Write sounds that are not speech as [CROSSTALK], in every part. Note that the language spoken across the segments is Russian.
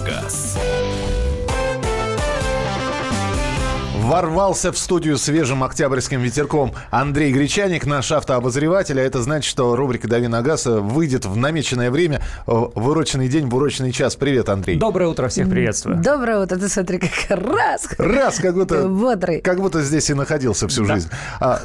на Ворвался в студию свежим октябрьским ветерком Андрей Гречаник, наш автообозреватель. А это значит, что рубрика «Дави на газ» выйдет в намеченное время, в уроченный день, в урочный час. Привет, Андрей. Доброе утро, всех приветствую. Доброе утро. Ты смотри, как раз. Раз, как будто, бодрый. как будто здесь и находился всю да. жизнь. А,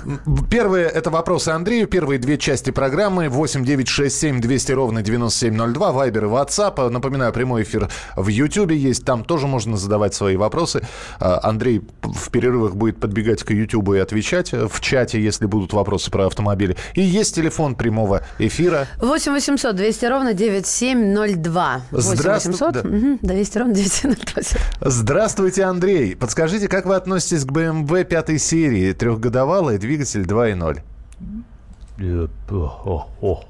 первые – это вопросы Андрею. Первые две части программы 8 9 6 7 200 ровно 9702. Вайбер и WhatsApp. Напоминаю, прямой эфир в YouTube есть. Там тоже можно задавать свои вопросы. А, Андрей в перерывах будет подбегать к YouTube и отвечать в чате, если будут вопросы про автомобили. И есть телефон прямого эфира. 8 800 200 ровно 9702. 8 800 да. угу, 200 ровно 9702. Здравствуйте, Андрей. Подскажите, как вы относитесь к BMW пятой серии? Трехгодовалый двигатель 2.0.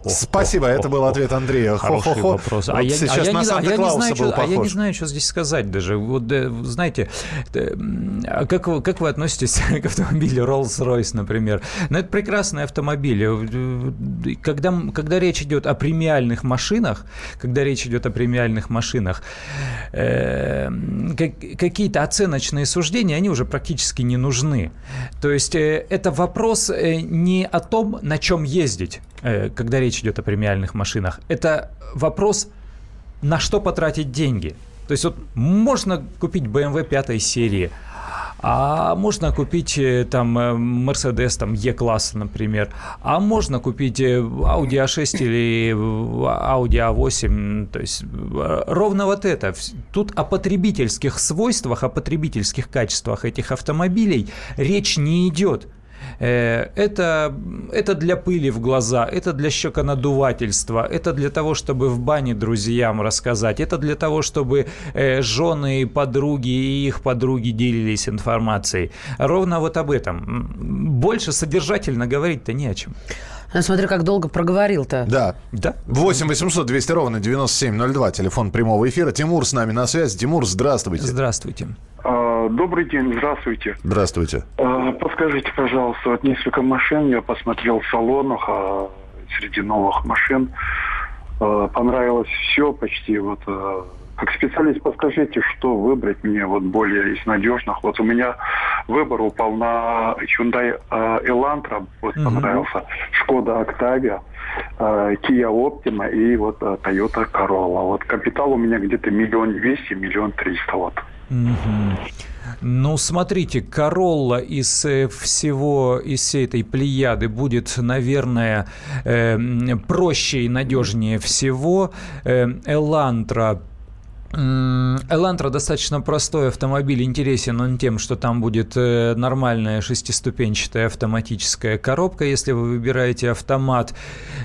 [LAUGHS] Спасибо, это был ответ Андрея. Хороший вопрос. А, я, а, а, я не знаю, что, а знаю, что здесь сказать даже. Вот, знаете, а как, вы, как вы относитесь [LAUGHS] к автомобилю Rolls-Royce, например? Ну, это прекрасный автомобиль. Когда, когда речь идет о премиальных машинах, когда речь идет о премиальных машинах, э, какие-то оценочные суждения, они уже практически не нужны. То есть э, это вопрос э, не о том, на чем чем ездить, э, когда речь идет о премиальных машинах, это вопрос, на что потратить деньги. То есть вот можно купить BMW пятой серии, а можно купить э, там э, Mercedes там E-класса, например. А можно купить Audi A6 или Audi A8. То есть ровно вот это. Тут о потребительских свойствах, о потребительских качествах этих автомобилей речь не идет. Э, это, это для пыли в глаза, это для щеконадувательства, это для того, чтобы в бане друзьям рассказать, это для того, чтобы э, жены, подруги и их подруги делились информацией. Ровно вот об этом. Больше содержательно говорить-то не о чем. Ну, смотри, как долго проговорил-то. Да. Да. 8 800 200 ровно 9702, телефон прямого эфира. Тимур с нами на связи. Тимур, здравствуйте. Здравствуйте. А, добрый день, здравствуйте. Здравствуйте. А, подскажите, пожалуйста, вот несколько машин я посмотрел в салонах, а среди новых машин понравилось все почти. Вот как специалист, подскажите, что выбрать мне вот более из надежных. Вот у меня выбор упал на Hyundai Elantra, вот угу. понравился, Skoda Octavia, Kia Optima и вот Toyota Corolla. Вот капитал у меня где-то миллион двести, миллион триста вот. Ну, смотрите, Королла из э, всего, из всей этой плеяды будет, наверное, э, проще и надежнее всего. Э, Элантра Элантра достаточно простой автомобиль, интересен он тем, что там будет э, нормальная шестиступенчатая автоматическая коробка, если вы выбираете автомат.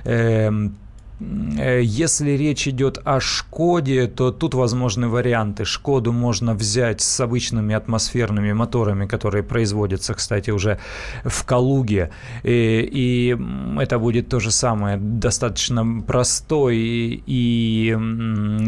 Эм, если речь идет о Шкоде, то тут возможны варианты. Шкоду можно взять с обычными атмосферными моторами, которые производятся, кстати, уже в Калуге. И, и это будет то же самое. Достаточно простой и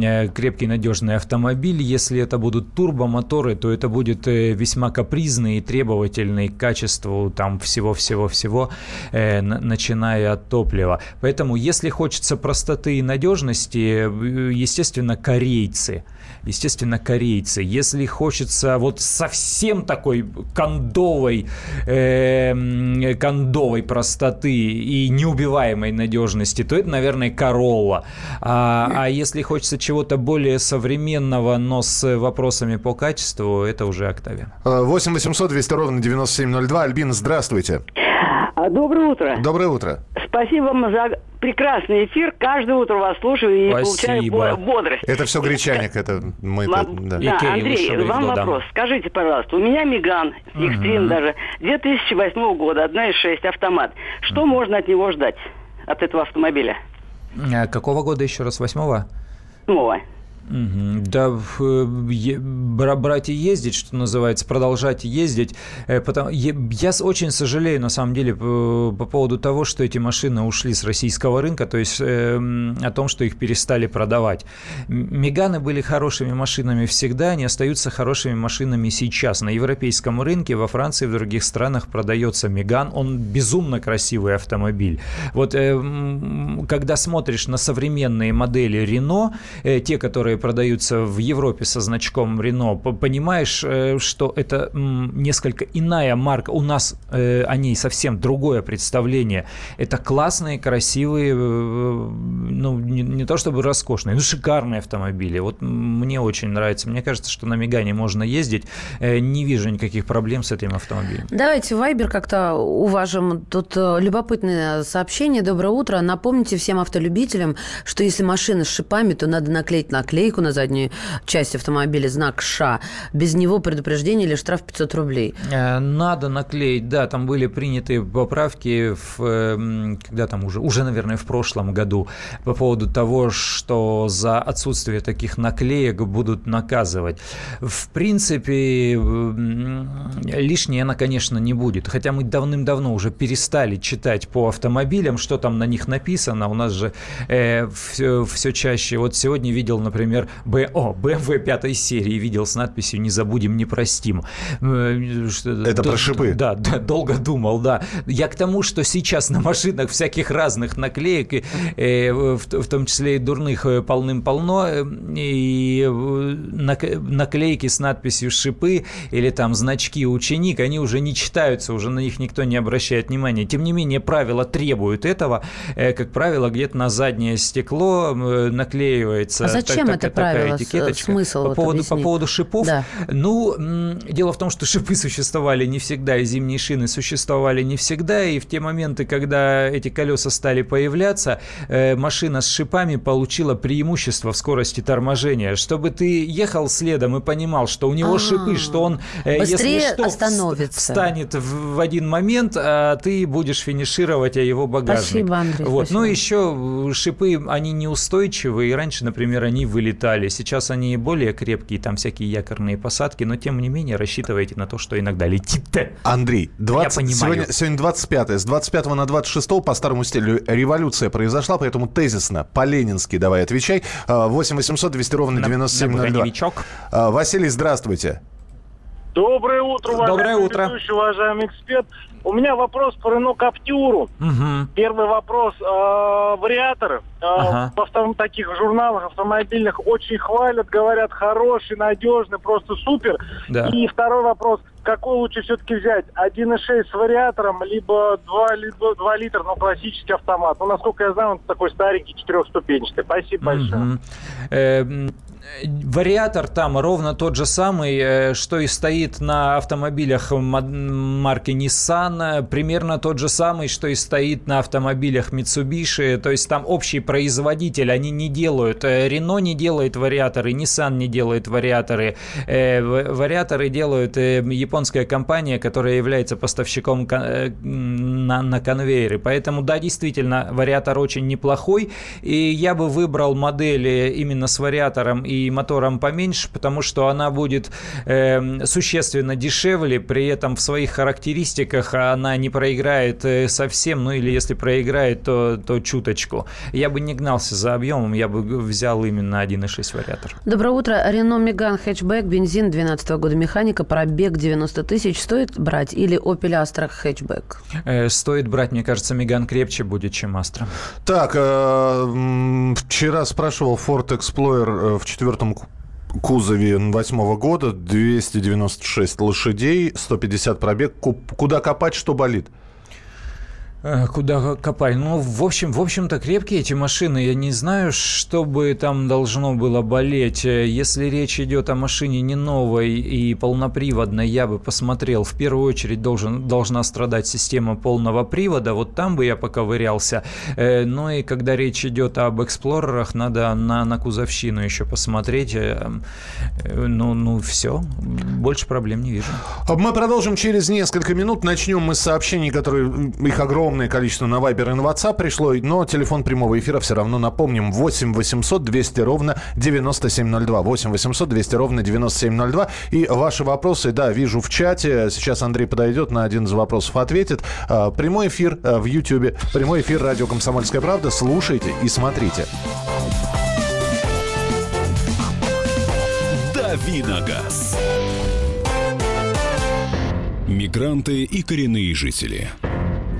э, крепкий, надежный автомобиль. Если это будут турбомоторы, то это будет э, весьма капризный и требовательный к качеству там всего-всего-всего, начиная от топлива. Поэтому, если хочется простоты и надежности, э, естественно, корейцы. Естественно, корейцы. Если хочется вот совсем такой кондовой, э, кондовой простоты и неубиваемой надежности, то это, наверное, Королла. А, а если хочется чего-то более современного, но с вопросами по качеству, это уже Октавия. 8 800 200 ровно 9702. Альбин, здравствуйте. А, доброе утро. Доброе утро. Спасибо вам за прекрасный эфир. Каждое утро вас слушаю и Спасибо. получаю бодрость. Это все гречаник, это мы... Вам, да. да, Андрей, вам вопрос. Скажите, пожалуйста, у меня Миган, Экстрим угу. даже, 2008 года, 1.6 автомат. Что угу. можно от него ждать, от этого автомобиля? А какого года еще раз? Восьмого? Восьмого. Да, брать и ездить, что называется, продолжать ездить. Э, потому, я очень сожалею, на самом деле, по, по поводу того, что эти машины ушли с российского рынка, то есть э, о том, что их перестали продавать. Меганы были хорошими машинами всегда, они остаются хорошими машинами сейчас. На европейском рынке, во Франции, в других странах продается Меган, он безумно красивый автомобиль. Вот э, когда смотришь на современные модели Рено, э, те, которые которые продаются в Европе со значком Рено, понимаешь, э, что это несколько иная марка. У нас э, о ней совсем другое представление. Это классные, красивые, ну, не, не то чтобы роскошные, но шикарные автомобили. Вот мне очень нравится. Мне кажется, что на Мегане можно ездить. Не вижу никаких проблем с этим автомобилем. Давайте Вайбер как-то уважим. Тут любопытное сообщение. Доброе утро. Напомните всем автолюбителям, что если машина с шипами, то надо наклеить наклейку на заднюю часть автомобиля, знак «Ш». Без него предупреждение или штраф 500 рублей. Э, надо наклеить, да, там были приняты поправки, в, эм, когда там уже, уже, наверное, в прошлом году по поводу того, что за отсутствие таких наклеек будут наказывать. В принципе, лишнее она, конечно, не будет. Хотя мы давным-давно уже перестали читать по автомобилям, что там на них написано. У нас же э, все, все чаще. Вот сегодня видел, например, Б, о, BMW пятой серии видел с надписью «Не забудем, не простим». Э, Это про шипы? Да, да, долго думал, да. Я к тому, что сейчас на машинах всяких разных наклеек, э, в, том числе и дурных, э, полным-полно, и наклейки с надписью «Шипы» или там значки «Ученик», они уже не читаются, уже на них никто не обращает внимания. Тем не менее, правила требуют этого. Как правило, где-то на заднее стекло наклеивается. А зачем так, это такая правило? этикеточка. Смысл по, поводу, по поводу шипов. Да. Ну, дело в том, что шипы существовали не всегда, и зимние шины существовали не всегда, и в те моменты, когда эти колеса стали появляться, э, машина с шипами получила преимущество в скорости торможения. Чтобы ты ехал следом и понимал, что у него А-а-а. шипы, что он, э, Быстрее если что, остановится. встанет в, в один момент, а ты будешь финишировать, а его багажник. Спасибо, Андрей. Вот. Спасибо. Ну, еще шипы, они неустойчивые, и раньше, например, они вылетали. Сейчас они более крепкие, там всякие якорные посадки, но тем не менее рассчитывайте на то, что иногда летит. [LAUGHS] Андрей, 20, сегодня, сегодня 25 с 25 на 26 по старому стилю революция произошла, поэтому тезисно, по-ленински давай отвечай. 8 800 200 ровно 9702. А, Василий, здравствуйте. Доброе утро, уважаемый Доброе утро. ведущий, уважаемый эксперт. У меня вопрос по Рено Каптюру. Угу. Первый вопрос. Э, вариатор. Э, ага. В авто, таких журналах автомобильных очень хвалят, говорят, хороший, надежный, просто супер. Да. И второй вопрос. Какой лучше все-таки взять? 1.6 с вариатором, либо 2, либо 2 литра, но классический автомат? Ну, насколько я знаю, он такой старенький, четырехступенчатый. Спасибо угу. большое. Эм, вариатор там ровно тот же самый, э, что и стоит на автомобилях марки Nissan, примерно тот же самый, что и стоит на автомобилях Mitsubishi, то есть там общий производитель, они не делают, Renault не делает вариаторы, Nissan не делает вариаторы, э, вариаторы делают э, японская компания, которая является поставщиком на, на конвейере, поэтому да, действительно, вариатор очень неплохой, и я бы выбрал модели именно с вариатором и мотором поменьше, потому что она будет э, существенно дешевле, при этом в своих характеристиках она не проиграет э, совсем, ну или если проиграет, то, то чуточку. Я бы не гнался за объемом, я бы взял именно 1.6 вариатор. Доброе утро. Рено Меган хэтчбэк, бензин 12 года механика, пробег 90 тысяч. Стоит брать или Opel Astra хэтчбэк? Э, стоит брать, мне кажется, Меган крепче будет, чем Astra. Так, э, вчера спрашивал Ford Explorer э, в четвертом кузове восьмого года, 296 лошадей, 150 пробег. Куда копать, что болит? Э, куда копать? Ну, в общем, в общем-то, крепкие эти машины. Я не знаю, что бы там должно было болеть. Э, если речь идет о машине не новой и полноприводной, я бы посмотрел. В первую очередь должен, должна страдать система полного привода. Вот там бы я поковырялся. Э, ну и когда речь идет об эксплорерах, надо на, на кузовщину еще посмотреть. Ну, ну, все. Больше проблем не вижу. Мы продолжим через несколько минут. Начнем мы с сообщений, которые их огромное огромное количество на Viber и на WhatsApp пришло, но телефон прямого эфира все равно напомним. 8 800 200 ровно 9702. 8 800 200 ровно 9702. И ваши вопросы, да, вижу в чате. Сейчас Андрей подойдет, на один из вопросов ответит. А, прямой эфир а, в YouTube. Прямой эфир радио «Комсомольская правда». Слушайте и смотрите. Давиногаз. Мигранты и коренные жители –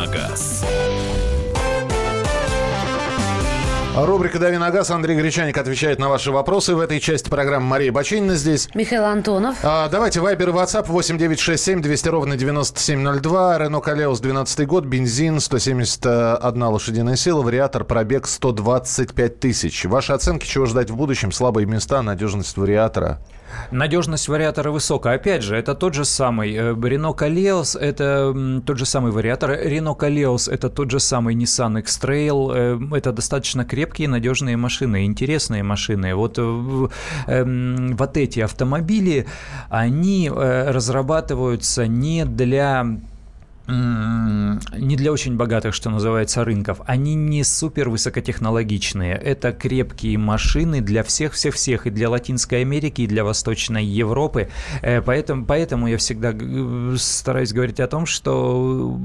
Давиногаз. Рубрика «Дави на газ». Андрей Гречаник отвечает на ваши вопросы. В этой части программы Мария Бачинина здесь. Михаил Антонов. А, давайте, Вайбер и WhatsApp 8967 200 ровно 9702. Рено Калеус, 12 год, бензин, 171 лошадиная сила, вариатор, пробег 125 тысяч. Ваши оценки, чего ждать в будущем, слабые места, надежность вариатора? Надежность вариатора высокая. Опять же, это тот же самый э, Renault Kaleos, это тот же самый вариатор. Renault Kaleos – это тот же самый Nissan X-Trail. Э, это достаточно крепкие, надежные машины, интересные машины. Вот, эм, вот эти автомобили, они э, разрабатываются не для не для очень богатых, что называется, рынков. Они не супер высокотехнологичные. Это крепкие машины для всех-всех-всех, и для Латинской Америки, и для Восточной Европы. Э, поэтому, поэтому я всегда стараюсь говорить о том, что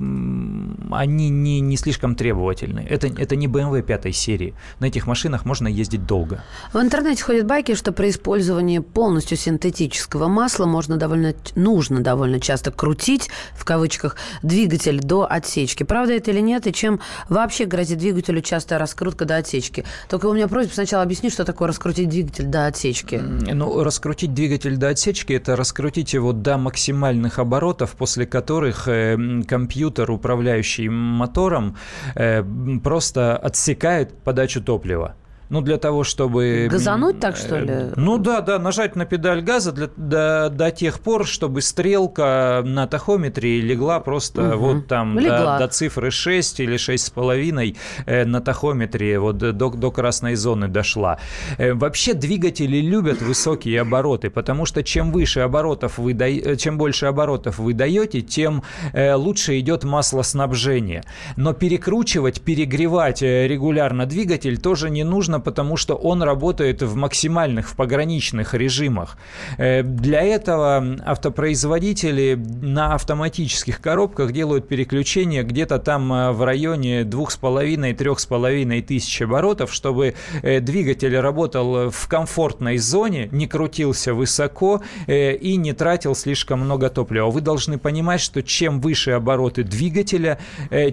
они не, не слишком требовательны. Это, это не BMW пятой серии. На этих машинах можно ездить долго. В интернете ходят байки, что при использовании полностью синтетического масла можно довольно, нужно довольно часто крутить, в кавычках, двигатель до отсечки. Правда это или нет, и чем вообще грозит двигателю частая раскрутка до отсечки? Только у меня просьба сначала объяснить, что такое раскрутить двигатель до отсечки. Ну, раскрутить двигатель до отсечки – это раскрутить его до максимальных оборотов, после которых э, компьютер, управляющий мотором, э, просто отсекает подачу топлива. Ну, для того, чтобы... Газануть так, что ли? Ну, да, да, нажать на педаль газа для, до, до тех пор, чтобы стрелка на тахометре легла просто угу. вот там легла. До, до цифры 6 или 6,5 э, на тахометре, вот до, до красной зоны дошла. Э, вообще двигатели любят высокие обороты, потому что чем выше оборотов вы да... Э, чем больше оборотов вы даете, тем э, лучше идет маслоснабжение. Но перекручивать, перегревать э, регулярно двигатель тоже не нужно важно, потому что он работает в максимальных, в пограничных режимах. Э, для этого автопроизводители на автоматических коробках делают переключение где-то там э, в районе 2,5-3,5 тысяч оборотов, чтобы э, двигатель работал в комфортной зоне, не крутился высоко и не тратил слишком много топлива. Вы должны понимать, что чем выше обороты двигателя,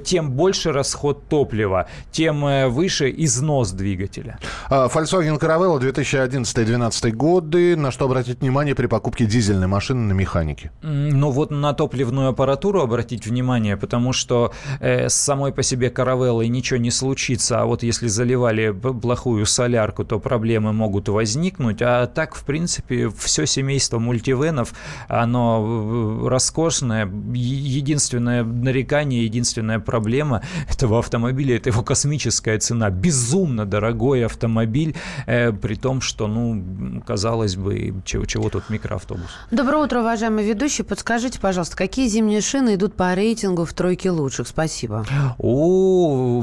тем больше расход топлива, тем выше износ двигателя автомобиля. А, Volkswagen Caravella 2011-2012 годы. На что обратить внимание при покупке дизельной машины на механике? Ну вот на топливную аппаратуру обратить внимание, потому что э, с самой по себе Caravella ничего не случится, а вот если заливали плохую солярку, то проблемы могут возникнуть. А так, в принципе, все семейство мультивенов, оно роскошное. Единственное нарекание, единственная проблема этого автомобиля – это его космическая цена. Безумно дорогой автомобиль, э, при том, что, ну, казалось бы, чего, чего тут микроавтобус. Доброе утро, уважаемый ведущий. Подскажите, пожалуйста, какие зимние шины идут по рейтингу в тройке лучших? Спасибо. О,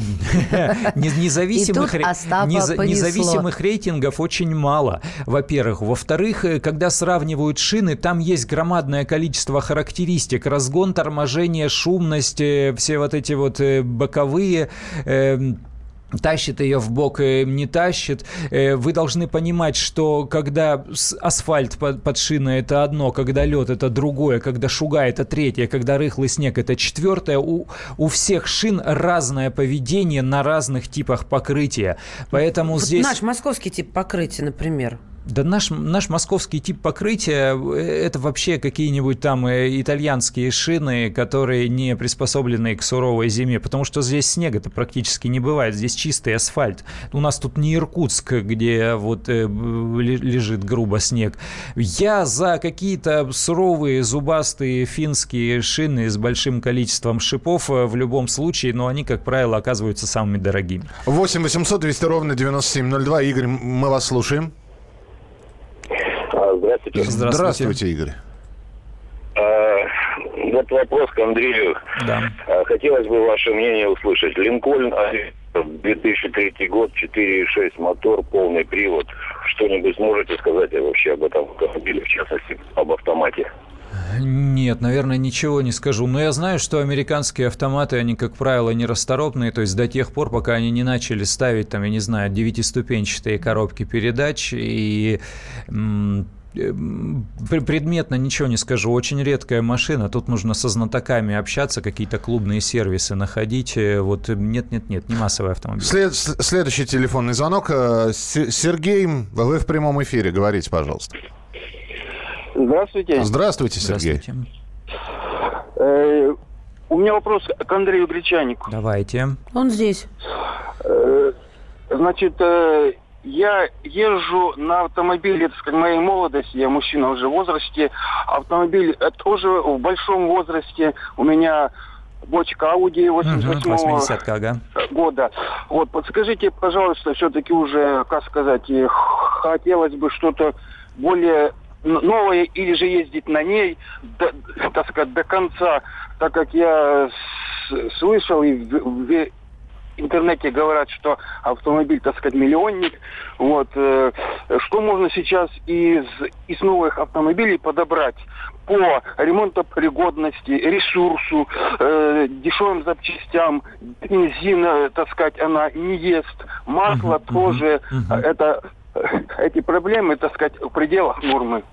[LAUGHS] независимых независимых рейтингов очень мало, во-первых. Во-вторых, э, когда сравнивают шины, там есть громадное количество характеристик. Разгон, торможение, шумность, э, все вот эти вот э, боковые эм, тащит ее в бок, не тащит. Э, вы должны понимать, что когда асфальт под шиной это одно, когда лед это другое, когда шуга это третье, когда рыхлый снег это четвертое, у, у всех шин разное поведение на разных типах покрытия. Поэтому вот здесь... Наш московский тип покрытия, например. Да наш, наш московский тип покрытия э, – это вообще какие-нибудь там э, итальянские шины, которые не приспособлены к суровой зиме, потому что здесь снега-то практически не бывает, здесь чистый асфальт. У нас тут не Иркутск, где вот э, лежит грубо снег. Я за какие-то суровые, зубастые финские шины с большим количеством шипов в любом случае, но они, как правило, оказываются самыми дорогими. 8 800 200 ровно 9702. Игорь, мы вас слушаем. Здравствуйте. Здравствуйте, Здравствуйте Игорь. А, Вот вопрос к Андрею. Да. А, хотелось бы ваше мнение услышать. Линкольн 2003 год, 4.6 мотор, полный привод. Что-нибудь можете сказать вообще об этом автомобиле, в частности, об автомате? Нет, наверное, ничего не скажу. Но я знаю, что американские автоматы, они, как правило, нерасторопные. То есть до тех пор, пока они не начали ставить, там, я не знаю, девятиступенчатые коробки передач и предметно ничего не скажу. Очень редкая машина. Тут нужно со знатоками общаться, какие-то клубные сервисы находить. Вот нет-нет-нет, не массовый автомобиль. След, следующий телефонный звонок. Э, Сергей, вы в прямом эфире. Говорите, пожалуйста. Здравствуйте. Здравствуйте, Сергей. Здравствуйте. Э, у меня вопрос к Андрею Гречанику. Давайте. Он здесь. Э, значит, э, я езжу на автомобиле, так сказать, моей молодости, я мужчина уже в возрасте. Автомобиль тоже в большом возрасте. У меня бочка Audi 88 угу, ага. года. Вот, подскажите, пожалуйста, все-таки уже, как сказать, хотелось бы что-то более новое или же ездить на ней, до, так сказать, до конца, так как я слышал и интернете говорят, что автомобиль, так сказать, миллионник. Вот. Э, что можно сейчас из, из новых автомобилей подобрать по ремонтопригодности, ресурсу, э, дешевым запчастям, бензина, так сказать, она не ест, масло uh-huh, тоже, uh-huh. это эти проблемы, так сказать, в пределах нормы.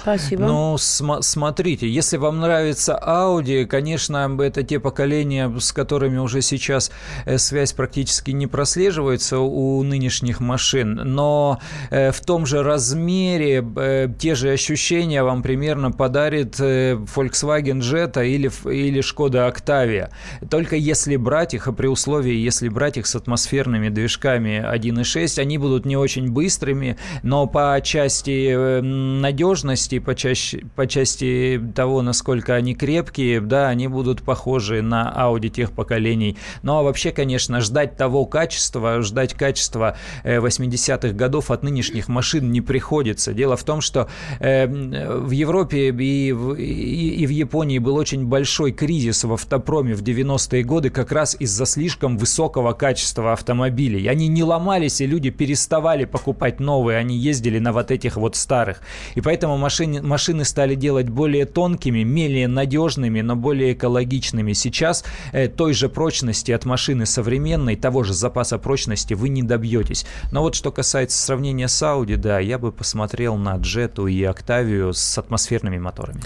Спасибо. Ну, см- смотрите, если вам нравится Audi, конечно, это те поколения, с которыми уже сейчас э, связь практически не прослеживается у нынешних машин, но э, в том же размере э, те же ощущения вам примерно подарит Volkswagen Jetta или, или Skoda Octavia. Только если брать их, а при условии, если брать их с атмосферными движками 1.6, они будут не очень быстрыми, но по части надежности, по, чаще, по части того, насколько они крепкие, да, они будут похожи на Audi тех поколений. Ну а вообще, конечно, ждать того качества, ждать качества 80-х э, годов от нынешних машин не приходится. Дело в том, что э, в Европе и в, и, и в Японии был очень большой кризис в автопроме в 90-е годы как раз из-за слишком высокого качества автомобилей. Они не ломались, и люди переставали покупать новые, они ездили на вот этих вот старых. И поэтому машины, машины стали делать более тонкими, менее надежными, но более экологичными. Сейчас э, той же прочности от машины современной, того же запаса прочности вы не добьетесь. Но вот что касается сравнения с Audi, да, я бы посмотрел на Jetta и Octavia с атмосферными моторами.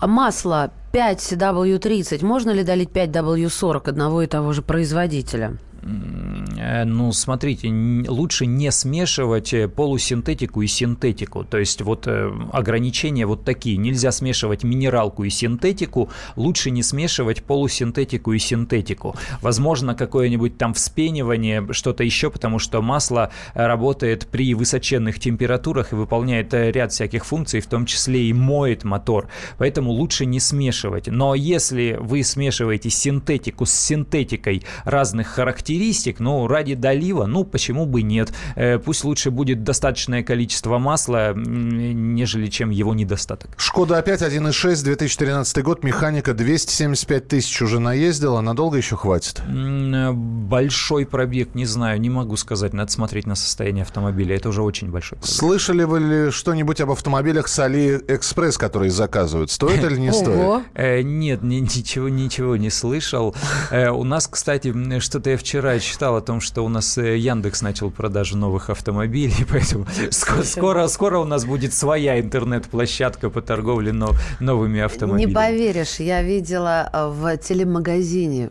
Масло 5W30 можно ли долить 5W40 одного и того же производителя? Э, ну, смотрите, лучше не смешивать э, полусинтетику и синтетику. То есть вот э, ограничения вот такие. Нельзя смешивать минералку и синтетику. Лучше не смешивать полусинтетику и синтетику. Возможно, какое-нибудь там вспенивание, что-то еще, потому что масло работает при высоченных температурах и выполняет ряд всяких функций, в том числе и моет мотор. Поэтому лучше не смешивать. Но если вы смешиваете синтетику с синтетикой разных характеристик, характеристик, но ради долива, ну, почему бы нет. Э, пусть лучше будет достаточное количество масла, нежели чем его недостаток. Шкода опять 1.6, 2013 год, механика 275 тысяч уже наездила, надолго еще хватит? Э, большой пробег, не знаю, не могу сказать, надо смотреть на состояние автомобиля, это уже очень большой пробег. Слышали вы ли что-нибудь об автомобилях с Алиэкспресс, которые заказывают? Стоит или не [LAUGHS] стоит? Э, нет, ничего, ничего не слышал. У нас, кстати, что-то я вчера вчера читал о том, что у нас э, Яндекс начал продажу новых автомобилей, [LAUGHS] поэтому скоро, скоро у нас будет своя интернет-площадка по торговле новыми автомобилями. Не поверишь, я видела э, в телемагазине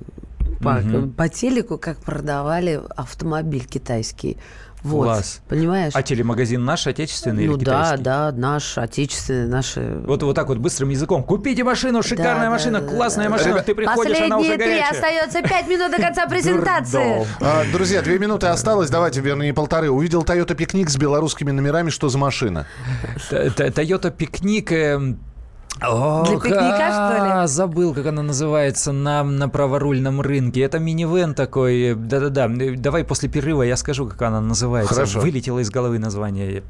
по, угу. по телеку, как продавали автомобиль китайский. Вот, Класс. Понимаешь? А телемагазин наш, отечественный ну, или китайский? да, да, наш, отечественный, наши... Вот, вот так вот быстрым языком. Купите машину, шикарная да, машина, да, классная да, машина, Ребят, ты приходишь, она уже горячая. три, остается пять минут до конца [LAUGHS] презентации. А, друзья, две минуты осталось, давайте, вернее, полторы. Увидел Toyota Пикник с белорусскими номерами, что за машина? Toyota Пикник о, Для пикника, что ли? Забыл, как она называется на, на праворульном рынке. Это минивэн такой. Да-да-да. Давай после перерыва я скажу, как она называется. Хорошо. Вылетело из головы название.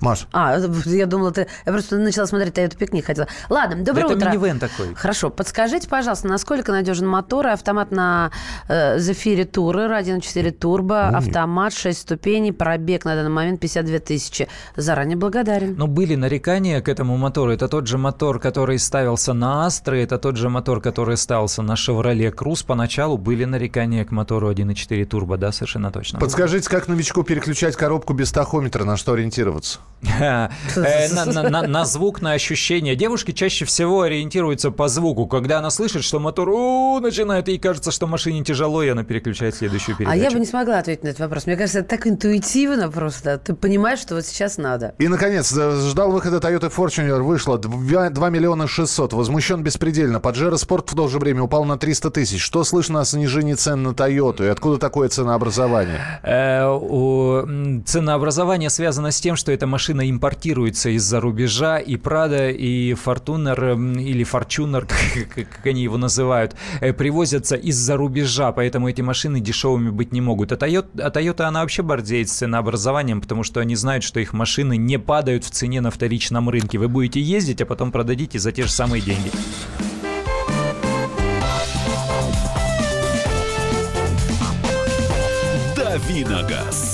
Маш. А, я думала, ты... Я просто начала смотреть Toyota пикник хотела. Ладно, доброе Это утро. Это минивэн такой. Хорошо, подскажите, пожалуйста, насколько надежен мотор и автомат на э, Zephyr Tourer 1.4 турбо, Ой. автомат, 6 ступеней, пробег на данный момент 52 тысячи. Заранее благодарен. Но были нарекания к этому мотору. Это тот же мотор, который ставился на Astra, это тот же мотор, который ставился на Chevrolet Cruze. Поначалу были нарекания к мотору 1.4 турбо, да, совершенно точно. Подскажите, как новичку переключать коробку без тахометра, на что ориентироваться? Э, [LAUGHS] на звук, на ощущение. Девушки чаще всего ориентируются по звуку. Когда она слышит, что мотор начинает, ей кажется, что машине тяжело, и она переключает следующую передачу. А я бы не смогла ответить на этот вопрос. Мне кажется, это так интуитивно просто. Ты понимаешь, что вот сейчас надо. И, наконец, ждал выхода Toyota Fortuner. Вышло 2 миллиона 600. Возмущен беспредельно. Pajero Sport в то же время упал на 300 тысяч. Что слышно о снижении цен на Toyota? И откуда такое ценообразование? Э, ценообразование связано с тем, что эта машина машина импортируется из-за рубежа, и Прада, и Фортунер, или Форчунер, [LAUGHS] как они его называют, э, привозятся из-за рубежа, поэтому эти машины дешевыми быть не могут. А Toyota, а она вообще бордеет с ценообразованием, потому что они знают, что их машины не падают в цене на вторичном рынке. Вы будете ездить, а потом продадите за те же самые деньги. Давиногаз.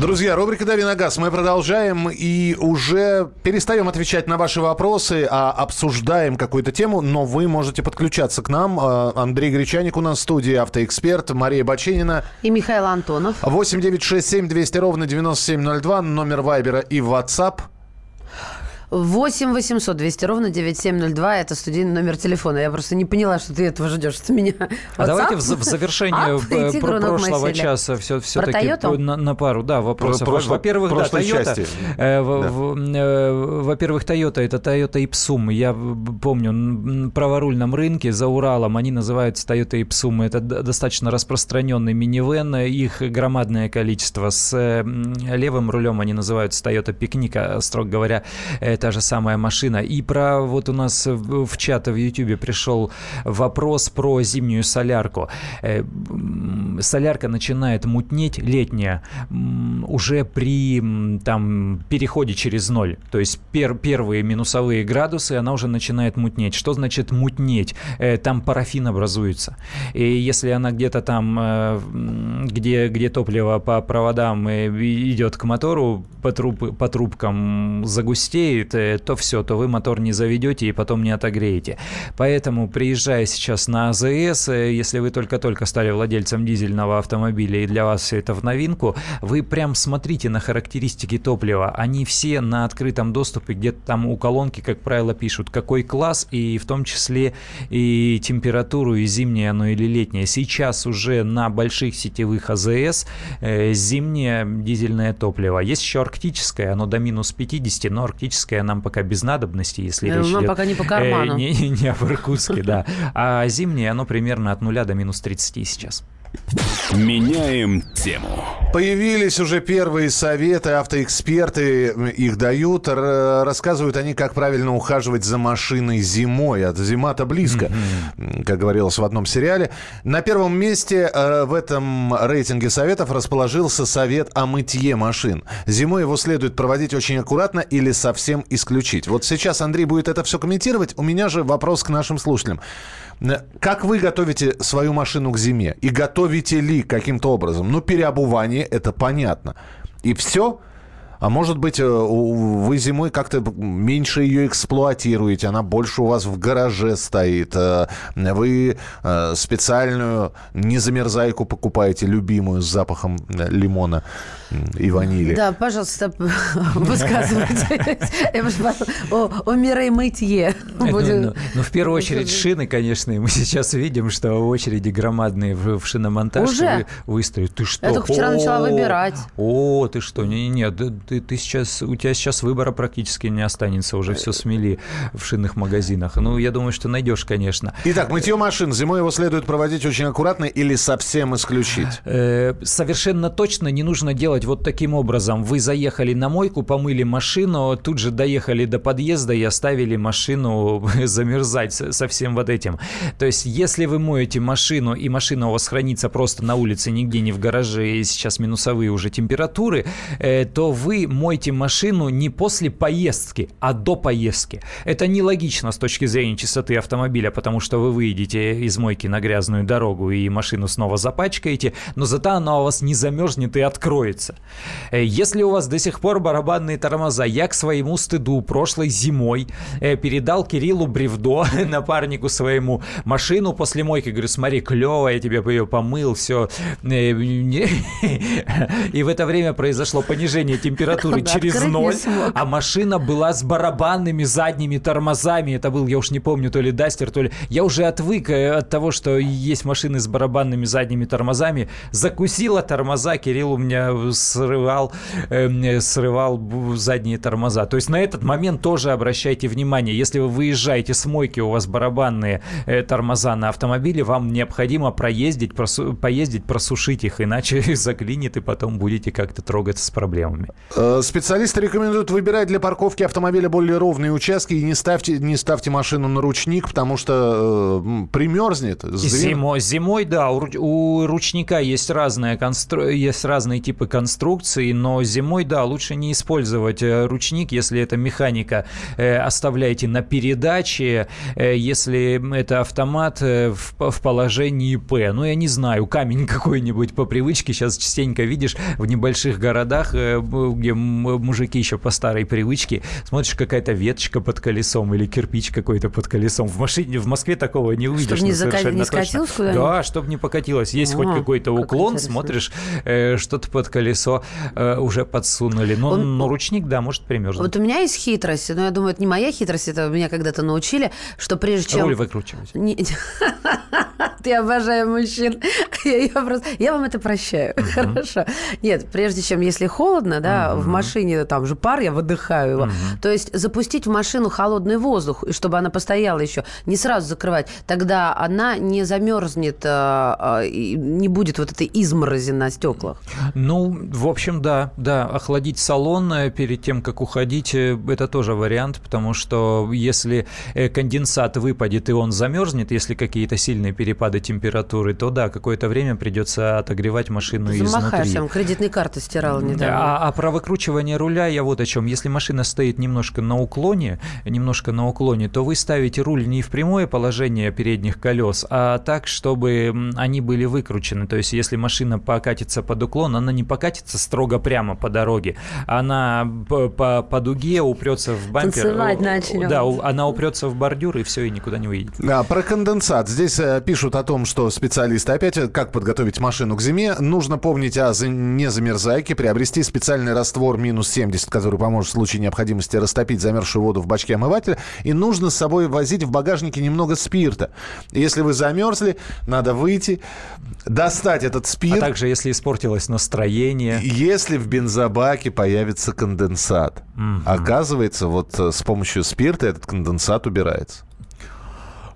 Друзья, рубрика «Дави на газ». Мы продолжаем и уже перестаем отвечать на ваши вопросы, а обсуждаем какую-то тему, но вы можете подключаться к нам. А, Андрей Гречаник у нас в студии, автоэксперт, Мария Баченина. И Михаил Антонов. 8 9 6 7 200 ровно 9702, номер Вайбера и WhatsApp. 8 800 200 ровно 9702. Это студийный номер телефона. Я просто не поняла, что ты этого ждешь от меня. А давайте в, в завершение про прошлого часа все, все-таки на, на пару. Да, вопросов. Во-первых, да, Toyota. Э, э, во-первых, Toyota. Это Toyota Ipsum. Я помню, на праворульном рынке за Уралом они называются Toyota Ipsum. Это достаточно распространенный минивэн. Их громадное количество. С левым рулем они называются Toyota Пикника, строго говоря та же самая машина. И про вот у нас в чат в YouTube пришел вопрос про зимнюю солярку. Э, солярка начинает мутнеть летняя уже при там переходе через ноль. То есть пер, первые минусовые градусы она уже начинает мутнеть. Что значит мутнеть? Э, там парафин образуется. И если она где-то там, э, где, где топливо по проводам идет к мотору, по, труб, по трубкам загустеет, будет, то все, то вы мотор не заведете и потом не отогреете. Поэтому, приезжая сейчас на АЗС, э, если вы только-только стали владельцем дизельного автомобиля и для вас это в новинку, вы прям смотрите на характеристики топлива. Они все на открытом доступе, где-то там у колонки, как правило, пишут, какой класс, и в том числе и температуру, и зимнее оно или летнее. Сейчас уже на больших сетевых АЗС э, зимнее дизельное топливо. Есть еще арктическое, оно до минус 50, но арктическое нам пока без надобности, если э, речь идет... пока не по карману. Э, не, не, не об Иркутске, да. А зимнее, оно примерно от нуля до минус 30 сейчас. Меняем тему. Появились уже первые советы, автоэксперты их дают. Рассказывают они, как правильно ухаживать за машиной зимой. А зима-то близко, mm-hmm. как говорилось в одном сериале. На первом месте э, в этом рейтинге советов расположился совет о мытье машин. Зимой его следует проводить очень аккуратно или совсем исключить. Вот сейчас Андрей будет это все комментировать. У меня же вопрос к нашим слушателям. Как вы готовите свою машину к зиме? И готовите ли каким-то образом? Ну, переобувание, это понятно. И все? А может быть, э, вы зимой как-то меньше ее эксплуатируете, она больше у вас в гараже стоит. Э, вы э, специальную незамерзайку покупаете, любимую, с запахом лимона и ванили. Да, пожалуйста, [LAUGHS] высказывайте [LAUGHS] о Мирей Мытье. Ну, ну, ну, в первую очередь шины, конечно, мы сейчас видим, что очереди громадные в шиномонтаж выстроят. Ты что? Я только вчера начала выбирать. О, ты что? Не-не-не, ты, ты сейчас, у тебя сейчас выбора практически не останется, уже все смели в шинных магазинах. Ну, я думаю, что найдешь, конечно. Итак, мытье машин. Зимой его следует проводить очень аккуратно или совсем исключить? Э, совершенно точно не нужно делать вот таким образом. Вы заехали на мойку, помыли машину, тут же доехали до подъезда и оставили машину [LAUGHS] замерзать со всем вот этим. То есть, если вы моете машину, и машина у вас хранится просто на улице, нигде не в гараже, и сейчас минусовые уже температуры, э, то вы мойте машину не после поездки, а до поездки. Это нелогично с точки зрения чистоты автомобиля, потому что вы выйдете из мойки на грязную дорогу и машину снова запачкаете, но зато она у вас не замерзнет и откроется. Э, если у вас до сих пор барабанные тормоза, я к своему стыду прошлой зимой э, передал Кириллу Бревдо, [LAUGHS] напарнику своему, машину после мойки. Говорю, смотри, клево, я тебе ее помыл, все. Э, [LAUGHS] и в это время произошло понижение температуры через ноль, а машина была с барабанными задними тормозами. Это был, я уж не помню, то ли Дастер, то ли... Я уже отвык от того, что есть машины с барабанными задними тормозами. Закусила тормоза, Кирилл у меня срывал, э, срывал задние тормоза. То есть на этот момент тоже обращайте внимание. Если вы выезжаете с мойки, у вас барабанные э, тормоза на автомобиле, вам необходимо проездить, просу, поездить, просушить их, иначе [LAUGHS] заклинит и потом будете как-то трогаться с проблемами. Э, специалисты рекомендуют выбирать для парковки автомобиля более ровные участки и не ставьте, не ставьте машину на ручник, потому что э, примерзнет. Зимой, зимой, да, у, у ручника есть, разные констру... есть разные типы конструкций, но зимой, да, лучше не использовать э, ручник, если это механика, э, оставляйте на передаче, э, если это автомат э, в, в положении П. Ну, я не знаю, камень [LAUGHS] какой-нибудь по привычке сейчас частенько видишь в небольших городах, э, где мужики еще по старой привычке, смотришь, какая-то веточка под колесом или кирпич какой-то под колесом. В машине в Москве такого не увидишь. Чтобы не, зака... не скатилось куда-нибудь? Да, чтобы не покатилось. Есть а, хоть какой-то уклон, интересно. смотришь, э, что-то под колесо э, уже подсунули. Но, Он... но ручник, да, может примерзнуть. Вот у меня есть хитрость, но я думаю, это не моя хитрость, это меня когда-то научили, что прежде чем... Руль выкручивать. Не... [LAUGHS] Я обожаю мужчин. [LAUGHS] Я, я, просто... я вам это прощаю. Хорошо. Нет, прежде чем, если холодно, да, в машине там же пар, я выдыхаю его. То есть запустить в машину холодный воздух, и чтобы она постояла еще, не сразу закрывать, тогда она не замерзнет, а, и не будет вот этой изморози на стеклах. Ну, в общем, да, да. Охладить салон э, перед тем, как уходить, э, это тоже вариант, потому что если э, конденсат выпадет и он замерзнет, если какие-то сильные перепады температуры, то да, какое-то время придется отогревать машину Замахаешься, изнутри. кредитные карты стирал недавно. А, а про выкручивание руля я вот о чем. Если машина стоит немножко на уклоне, немножко на уклоне, то вы ставите руль не в прямое положение передних колес, а так, чтобы они были выкручены. То есть, если машина покатится под уклон, она не покатится строго прямо по дороге, она по, по, по дуге упрется в бампер. Танцевать начнем. Да, она упрется в бордюр и все, и никуда не выйдет. Да, про конденсат. Здесь э, пишут о том, что специалисты опять, э, как подготовить машину к зиме, нужно помнить о незамерзайке, приобрести специальный раствор минус 70, который поможет в случае необходимости растопить замерзшую воду в бачке омывателя, и нужно с собой возить в багажнике немного спирта. Если вы замерзли, надо выйти, достать этот спирт. А также, если испортилось настроение. Если в бензобаке появится конденсат. Mm-hmm. Оказывается, вот э, с помощью спирта этот конденсат убирается.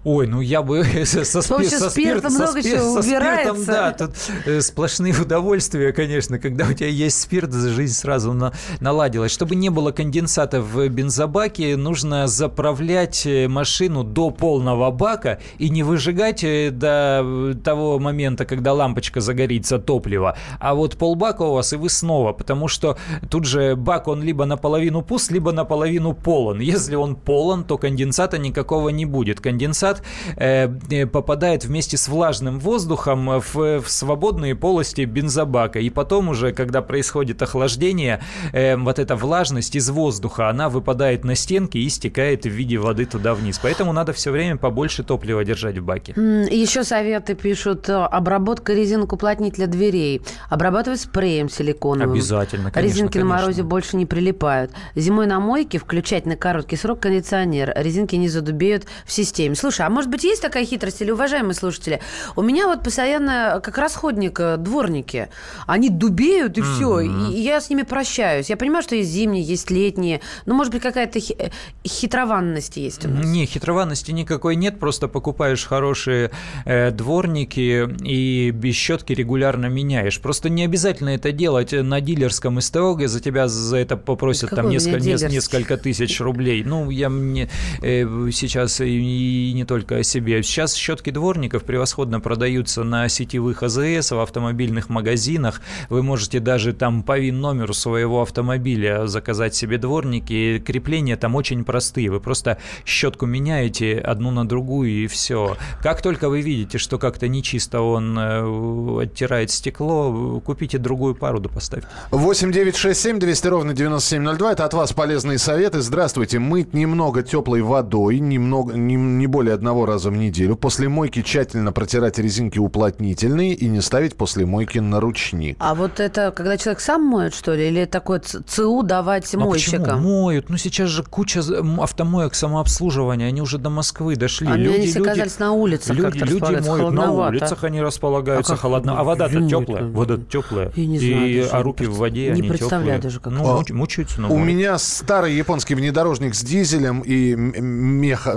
Ой, ну я бы [LAUGHS] со, со, спир, со, спиртом со, много спир, чего со спиртом, да, тут э, сплошные [LAUGHS] удовольствия, конечно, когда у тебя есть спирт, жизнь сразу на, наладилась. Чтобы не было конденсата в бензобаке, нужно заправлять э, машину до полного бака и не выжигать э, до того момента, когда лампочка загорится топлива, а вот полбака у вас и вы снова, потому что тут же бак, он либо наполовину пуст, либо наполовину полон. Если он полон, то конденсата никакого не будет. Конденсат автомат э, э, попадает вместе с влажным воздухом в, в свободные полости бензобака. И потом уже, когда происходит охлаждение, э, вот эта влажность из воздуха, она выпадает на стенки и стекает в виде воды туда вниз. Поэтому надо все время побольше топлива держать в баке. Еще советы пишут. Обработка резинок уплотнителя дверей. Обрабатывать спреем силиконовым. Обязательно, конечно, Резинки конечно. на морозе больше не прилипают. Зимой на мойке включать на короткий срок кондиционер. Резинки не задубеют в системе. Слушай, а может быть есть такая хитрость или, уважаемые слушатели, у меня вот постоянно как расходник э, дворники. Они дубеют и все. Mm-hmm. И я с ними прощаюсь. Я понимаю, что есть зимние, есть летние. Но, может быть, какая-то э, хитрованность есть у нас. Не, хитрованности никакой нет. Просто покупаешь хорошие э, дворники и без щетки регулярно меняешь. Просто не обязательно это делать на дилерском СТО, где за тебя за это попросят Какой там несколько, несколько тысяч рублей. Ну, я мне э, сейчас и, и не только о себе. Сейчас щетки дворников превосходно продаются на сетевых АЗС, в автомобильных магазинах. Вы можете даже там по ВИН-номеру своего автомобиля заказать себе дворники. Крепления там очень простые. Вы просто щетку меняете одну на другую и все. Как только вы видите, что как-то нечисто он э, оттирает стекло, купите другую пару да поставьте. 8 9 6 7 200 ровно 9702. Это от вас полезные советы. Здравствуйте. Мыть немного теплой водой, немного, не, не более одного раза в неделю. После мойки тщательно протирать резинки уплотнительные и не ставить после мойки на ручник. А вот это когда человек сам моет, что ли? Или такое ЦУ давать ну, мойщикам? Моют. Ну, сейчас же куча автомоек самообслуживания. Они уже до Москвы дошли. А люди, люди оказались на улицах Люди, люди моют на улицах, они располагаются а холодно. А вода-то теплая. Вода теплая. не знаю, и, а руки в воде, не они представляю теплые. даже, как ну, муч, мучаются. У меня старый японский внедорожник с дизелем и мех,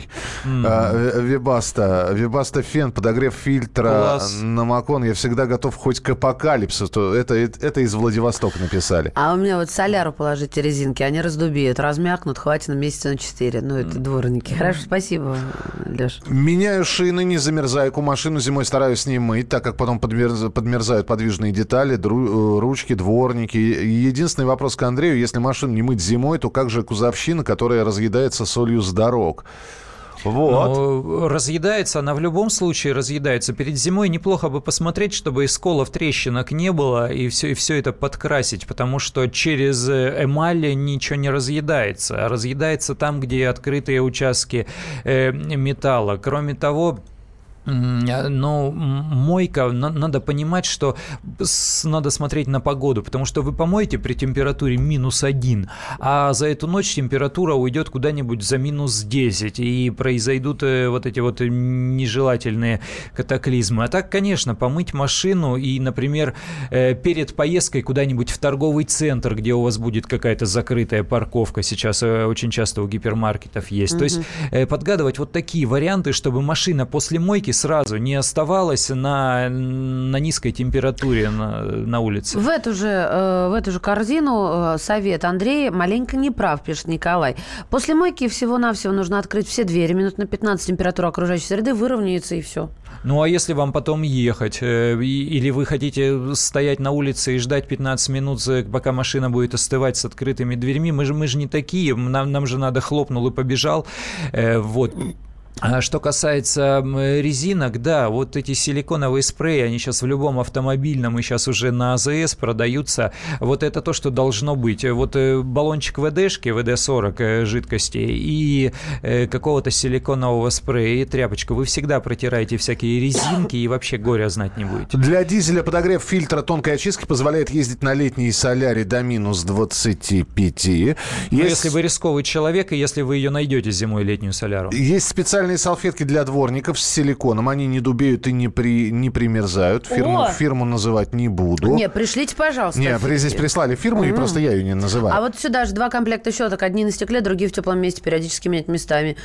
мех-аппаратурой. Mm-hmm. Вебаста. Вебаста фен, подогрев фильтра Класс. на Макон. Я всегда готов хоть к апокалипсису. Это, это из Владивостока написали. А у меня вот соляру положите резинки, они раздубеют, размякнут, хватит на месяца на 4. Ну, это дворники. Хорошо, спасибо, Леш. Меняю шины, не замерзайку. Машину зимой стараюсь не мыть, так как потом подмерз... подмерзают подвижные детали, дру... Э, ручки, дворники. Единственный вопрос к Андрею. Если машину не мыть зимой, то как же кузовщина, которая разъедается солью с дорог? Вот. Но разъедается она в любом случае разъедается. Перед зимой неплохо бы посмотреть, чтобы сколов трещинок не было и все, и все это подкрасить, потому что через эмаль ничего не разъедается, а разъедается там, где открытые участки э, металла. Кроме того, но мойка, надо понимать, что надо смотреть на погоду, потому что вы помоете при температуре минус один, а за эту ночь температура уйдет куда-нибудь за минус 10, и произойдут э, вот эти вот нежелательные катаклизмы. А так, конечно, помыть машину и, например, э, перед поездкой куда-нибудь в торговый центр, где у вас будет какая-то закрытая парковка, сейчас э, очень часто у гипермаркетов есть. Угу. То есть подгадывать вот такие варианты, чтобы машина после мойки сразу не оставалась на, на низкой температуре на, на улице. В эту же, э, в эту же корзину э, совет Андрей маленько не прав, пишет Николай. После мойки всего-навсего нужно открыть все двери, минут на 15 температура окружающей среды выровняется и все. Ну а если вам потом ехать, э, или вы хотите стоять на улице и ждать 15 минут, пока машина будет остывать с открытыми дверьми, мы же, мы же не такие, нам, нам же надо хлопнул и побежал. Вот что касается резинок, да, вот эти силиконовые спреи, они сейчас в любом автомобильном и сейчас уже на АЗС продаются. Вот это то, что должно быть. Вот э, баллончик ВДшки, ВД-40 э, жидкости и э, какого-то силиконового спрея и тряпочку. Вы всегда протираете всякие резинки и вообще горя знать не будете. Для дизеля подогрев фильтра тонкой очистки позволяет ездить на летней соляре до минус 25. Есть... Ну, если вы рисковый человек и если вы ее найдете зимой летнюю соляру. Есть специальные специальные салфетки для дворников с силиконом. Они не дубеют и не, при, не примерзают. Фирму, фирму называть не буду. Не, пришлите, пожалуйста. Не, при, здесь прислали фирму, и просто я ее не называю. А вот сюда же два комплекта щеток. Одни на стекле, другие в теплом месте, периодически менять местами.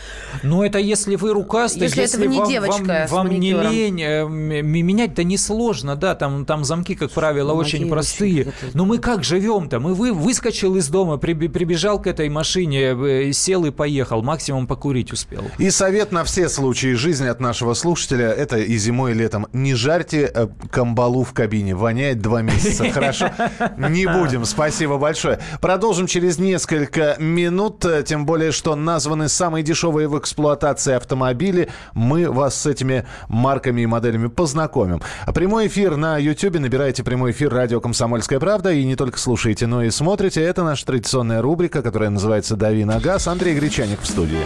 Ну, это если вы рукастый, если, если это не вам, девочка вам, вам не лень, э, менять-то несложно, да, там, там замки, как правило, ну, очень простые. Но мы как живем-то? Мы вы, выскочил из дома, прибежал к этой машине, э, сел и поехал. Максимум покурить успел. И совет Ответ на все случаи жизни от нашего слушателя. Это и зимой, и летом. Не жарьте э, камбалу в кабине. Воняет два месяца. [LAUGHS] Хорошо? Не будем. Спасибо большое. Продолжим через несколько минут. Тем более, что названы самые дешевые в эксплуатации автомобили. Мы вас с этими марками и моделями познакомим. Прямой эфир на YouTube. Набирайте прямой эфир радио «Комсомольская правда». И не только слушаете, но и смотрите. Это наша традиционная рубрика, которая называется «Дави на газ». Андрей Гречаник в студии.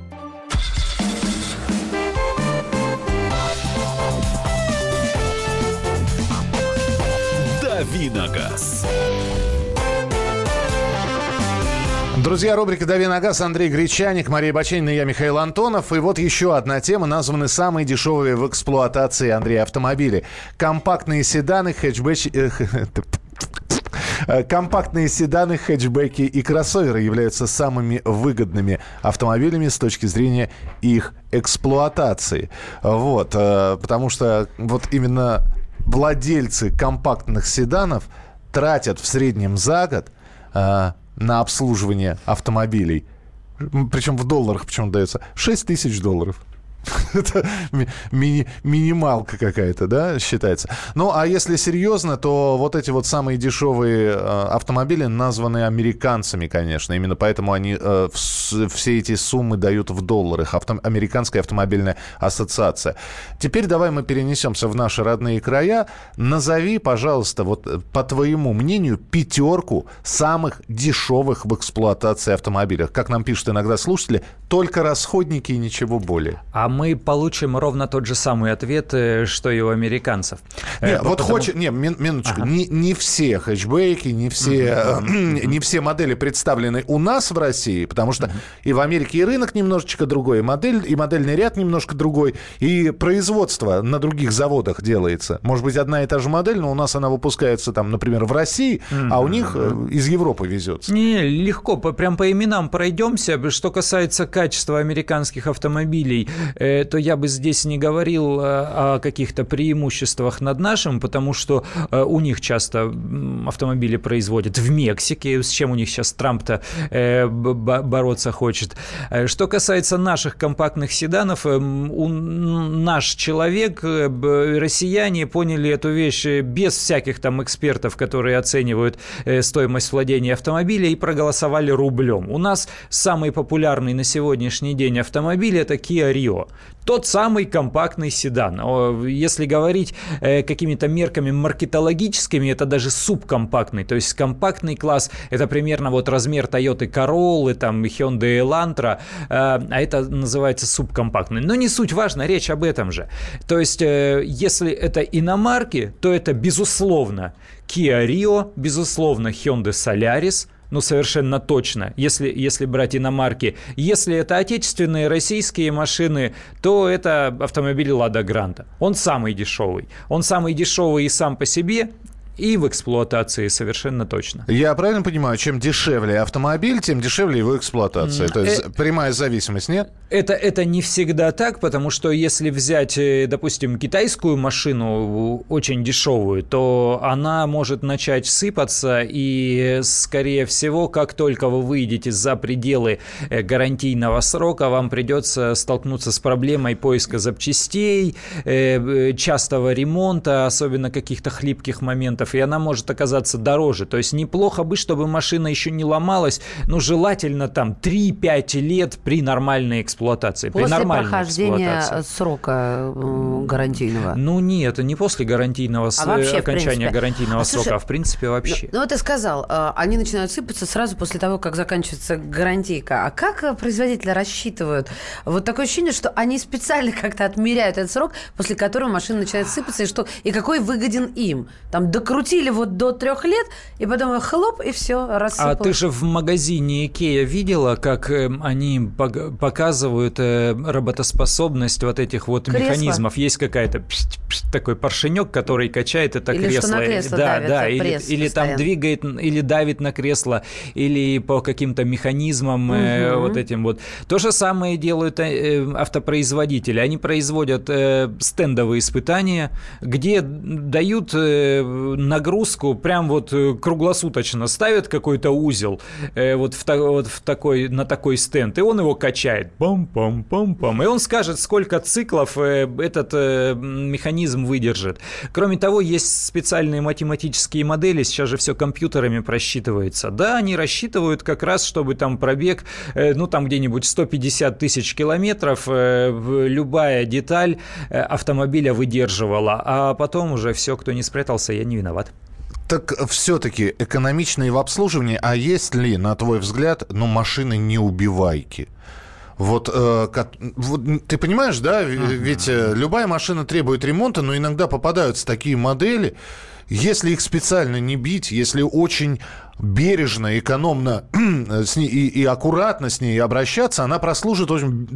«Давиногаз». Друзья, рубрика «Дави на газ», Андрей Гречаник, Мария Баченина я, Михаил Антонов. И вот еще одна тема, названы самые дешевые в эксплуатации, Андрей, автомобили. Компактные седаны, хэтчбэчи... Э, [LAUGHS] компактные седаны, хэтчбеки и кроссоверы являются самыми выгодными автомобилями с точки зрения их эксплуатации. Вот, э, потому что вот именно владельцы компактных седанов тратят в среднем за год э, на обслуживание автомобилей, причем в долларах почему дается, 6 тысяч долларов. [LAUGHS] Это ми- минималка какая-то, да, считается. Ну, а если серьезно, то вот эти вот самые дешевые э, автомобили названы американцами, конечно. Именно поэтому они э, все эти суммы дают в долларах. Авто, Американская автомобильная ассоциация. Теперь давай мы перенесемся в наши родные края. Назови, пожалуйста, вот э, по твоему мнению, пятерку самых дешевых в эксплуатации автомобилях. Как нам пишут иногда слушатели, только расходники и ничего более. А мы получим ровно тот же самый ответ, э, что и у американцев. Не, э, вот потому... хочет, не, минуточку, ага. не, не все хэтчбеки, не все, [CLEARS THROAT] не все модели представлены у нас в России, потому что и в Америке и рынок немножечко другой, и модель, и модельный ряд немножко другой, и производство на других заводах делается. Может быть, одна и та же модель, но у нас она выпускается там, например, в России, а у них э, из Европы везется. Не, легко, прям по именам пройдемся. Что касается качества американских автомобилей, Э, то я бы здесь не говорил э, о каких-то преимуществах над нашим, потому что э, у них часто автомобили производят в Мексике, с чем у них сейчас Трамп-то бороться хочет. Что касается наших компактных седанов, наш человек, россияне поняли эту вещь без всяких там экспертов, которые оценивают стоимость владения автомобиля и проголосовали рублем. У нас самый популярный на сегодняшний день автомобиль это Kia Rio тот самый компактный седан. Если говорить э, какими-то мерками маркетологическими, это даже субкомпактный. То есть компактный класс – это примерно вот размер Toyota Corolla, там Hyundai Elantra, э, а это называется субкомпактный. Но не суть важно, речь об этом же. То есть э, если это иномарки, то это безусловно Kia Rio, безусловно Hyundai Solaris – ну, совершенно точно, если, если брать иномарки. Если это отечественные российские машины, то это автомобиль «Лада Гранта». Он самый дешевый. Он самый дешевый и сам по себе, и в эксплуатации совершенно точно. Я правильно понимаю, чем дешевле автомобиль, тем дешевле его эксплуатация. То есть э... прямая зависимость, нет? Это, это не всегда так, потому что если взять, э, допустим, китайскую машину очень дешевую, то она может начать сыпаться, и, скорее всего, как только вы выйдете за пределы э, гарантийного срока, вам придется столкнуться с проблемой поиска запчастей, э, частого ремонта, особенно каких-то хлипких моментов, и она может оказаться дороже. То есть неплохо бы, чтобы машина еще не ломалась, но желательно там 3-5 лет при нормальной эксплуатации после при нормальной прохождения эксплуатации. срока э, гарантийного. Ну нет, не после гарантийного а вообще, окончания гарантийного а, срока, слушай, а в принципе вообще. Ну, ну вот ты сказал, э, они начинают сыпаться сразу после того, как заканчивается гарантийка. А как производители рассчитывают? Вот такое ощущение, что они специально [LAUGHS] как-то отмеряют этот срок, после которого машина начинает сыпаться, и что и какой выгоден им? Там до крутили вот до трех лет, и потом хлоп, и все, рассыпалось. А ты же в магазине Икея видела, как э, они показывают э, работоспособность вот этих вот Кресло. механизмов? Есть какая-то такой поршенек, который качает это или кресло. Что на кресло да, давит, да, или, или там двигает, или давит на кресло, или по каким-то механизмам угу. э, вот этим вот. То же самое делают э, автопроизводители. Они производят э, стендовые испытания, где дают э, нагрузку прям вот э, круглосуточно, ставят какой-то узел э, вот, в, вот в такой, на такой стенд, и он его качает. Пам-пам-пам-пам. И он скажет, сколько циклов э, этот э, механизм выдержит. Кроме того, есть специальные математические модели, сейчас же все компьютерами просчитывается. Да, они рассчитывают как раз, чтобы там пробег, э, ну там где-нибудь 150 тысяч километров, э, любая деталь э, автомобиля выдерживала, а потом уже все, кто не спрятался, я не виноват. Так все-таки экономичные в обслуживании, а есть ли, на твой взгляд, ну, машины неубивайки? Вот, э, вот ты понимаешь, да, ведь э, любая машина требует ремонта, но иногда попадаются такие модели, если их специально не бить, если очень бережно, экономно [CLEARS THROAT] с ней, и, и аккуратно с ней обращаться, она прослужит очень,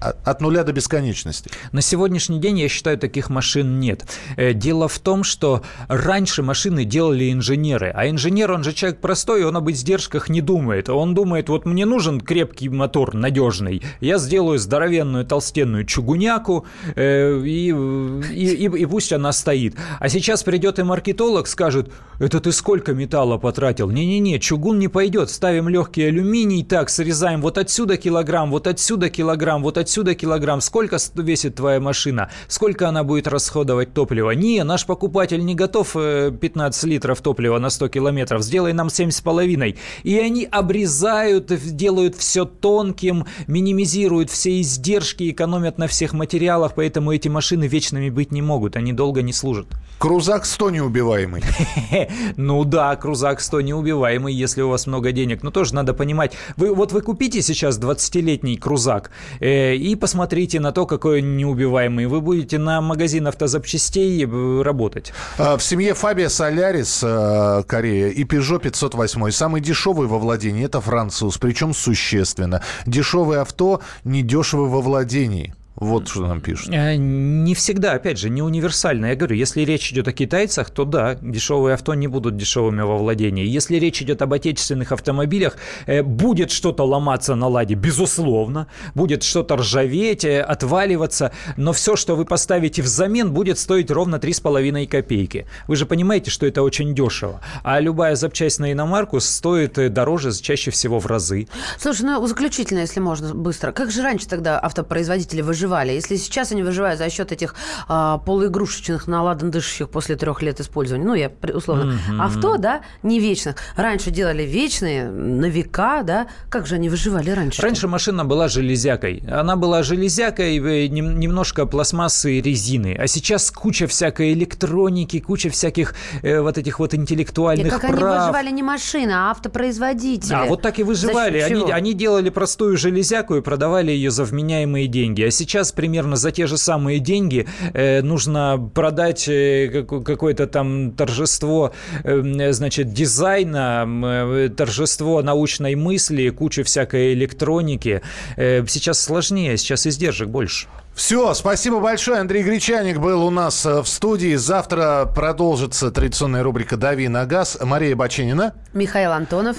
от нуля до бесконечности. На сегодняшний день, я считаю, таких машин нет. Э, дело в том, что раньше машины делали инженеры, а инженер, он же человек простой, он об издержках не думает. Он думает, вот мне нужен крепкий мотор, надежный, я сделаю здоровенную толстенную чугуняку, э, и, и, и пусть она стоит. А сейчас придет и маркетолог, скажет, это ты сколько металла потратил? Не-не-не, чугун не пойдет. Ставим легкий алюминий, так, срезаем вот отсюда килограмм, вот отсюда килограмм, вот отсюда килограмм. Сколько весит твоя машина? Сколько она будет расходовать топлива? Не, наш покупатель не готов 15 э, литров топлива на 100 километров. Сделай нам 7,5. И они обрезают, делают все тонким, минимизируют все издержки, экономят на всех материалах, поэтому эти машины вечными быть не могут, они долго не служат. Крузак 100 неубиваемый. [LAUGHS] Ну да, Крузак 100 неубиваемый неубиваемый, если у вас много денег. Но тоже надо понимать, вы, вот вы купите сейчас 20-летний крузак э, и посмотрите на то, какой он неубиваемый. Вы будете на магазин автозапчастей э, работать. А, в семье Фабия Солярис, э, Корея, и Peugeot 508. Самый дешевый во владении – это француз, причем существенно. Дешевое авто недешево во владении. Вот что нам пишут. Э, не всегда, опять же, не универсально. Я говорю, если речь идет о китайцах, то да, дешевые авто не будут дешевыми во владении. Если речь идет об отечественных автомобилях, э, будет что-то ломаться на ладе, безусловно, будет что-то ржаветь, э, отваливаться, но все, что вы поставите взамен, будет стоить ровно 3,5 копейки. Вы же понимаете, что это очень дешево. А любая запчасть на иномарку стоит дороже чаще всего в разы. Слушай, ну заключительно, если можно быстро. Как же раньше тогда автопроизводители выживали? Выживали. Если сейчас они выживают за счет этих а, полуигрушечных, наладан дышащих после трех лет использования, ну, я условно, mm-hmm. авто, да, не вечных. Раньше делали вечные, на века, да. Как же они выживали раньше? Раньше машина была железякой. Она была железякой, э, немножко пластмассы и резины. А сейчас куча всякой электроники, куча всяких э, вот этих вот интеллектуальных и как прав. они выживали не машины, а автопроизводители. А, вот так и выживали. Они, они делали простую железяку и продавали ее за вменяемые деньги. А сейчас сейчас примерно за те же самые деньги э, нужно продать э, какое-то там торжество, э, значит, дизайна, э, торжество научной мысли, куча всякой электроники. Э, сейчас сложнее, сейчас издержек больше. Все, спасибо большое. Андрей Гречаник был у нас э, в студии. Завтра продолжится традиционная рубрика «Дави на газ». Мария Баченина. Михаил Антонов.